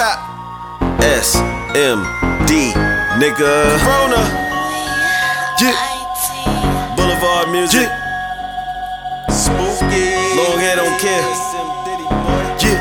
top. S M D, nigga. Corona. Yeah. Boulevard music. Spooky. Long hair don't care. Yeah.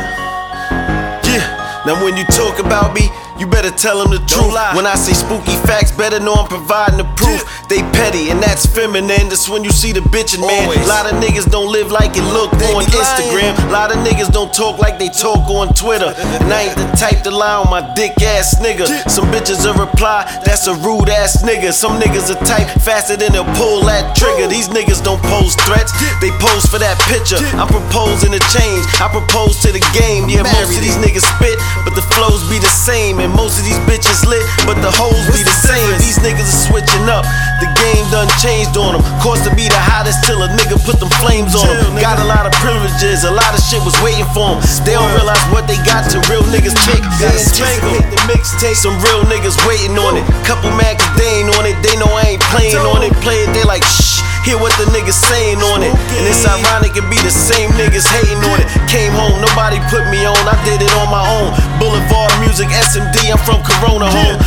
Yeah. Now when you talk about me you better tell them the truth. lie. When I say spooky facts, better know I'm providing the proof. They petty, and that's feminine. That's when you see the bitchin', man. Always. lot of niggas don't live like it look They on lying. Instagram. lot of niggas don't talk like they talk on Twitter. and I ain't the type to lie on my dick ass nigga. Some bitches will reply, that's a rude ass nigga. Some niggas are type faster than they'll pull that trigger. These niggas don't pose threats, they pose for that picture. I'm proposing a change, I propose to the game. Yeah, most of these niggas spit, but the flows be the same. And most of these bitches lit, but the hoes be the same. These niggas are switching up. The game done changed on them. Course to be the hottest till a nigga put them flames on them. Got a lot of privileges, a lot of shit was waiting for them. They don't realize what they got to real niggas take. They Gotta spank 'em. the mixtape. Some real niggas waiting on it. Couple mad cause they ain't on it. They know I ain't playing on it. Play it, they like shh. Hear what the niggas saying on it. And it's ironic it be the same niggas hating on it. Came home, nobody put me on. I did it on my own. Boulevard music, SMD, I'm from Corona home.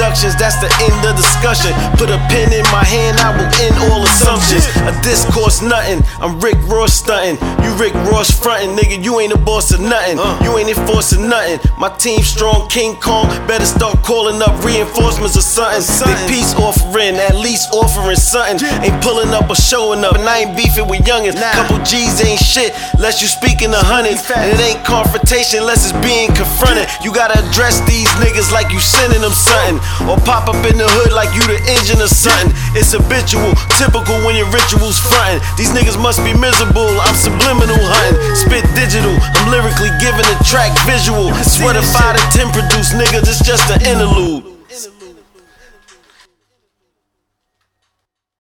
Big Productions, that's the end of discussion. Put a pen in my hand, I will end all assumptions. A discourse, nothing. I'm Rick Ross stunting. You Rick Ross fronting, nigga. You ain't a boss of nothing. Uh. You ain't enforcing nothing. My team strong, King Kong. Better start calling up reinforcements or something. They peace offering, at least offering something. Ain't pulling up or showing up, and I ain't beefing with youngins. Couple G's ain't shit, unless you speaking a hundreds. And it ain't confrontation unless it's being confronted. You gotta address these niggas like you sending them something. Or pop up in the hood like you the engine or something. It's habitual, typical when your rituals frontin'. These niggas must be miserable, I'm subliminal hunting. Spit digital, I'm lyrically giving the track visual. see this Swear to five to ten produce, niggas, it's just an interlude.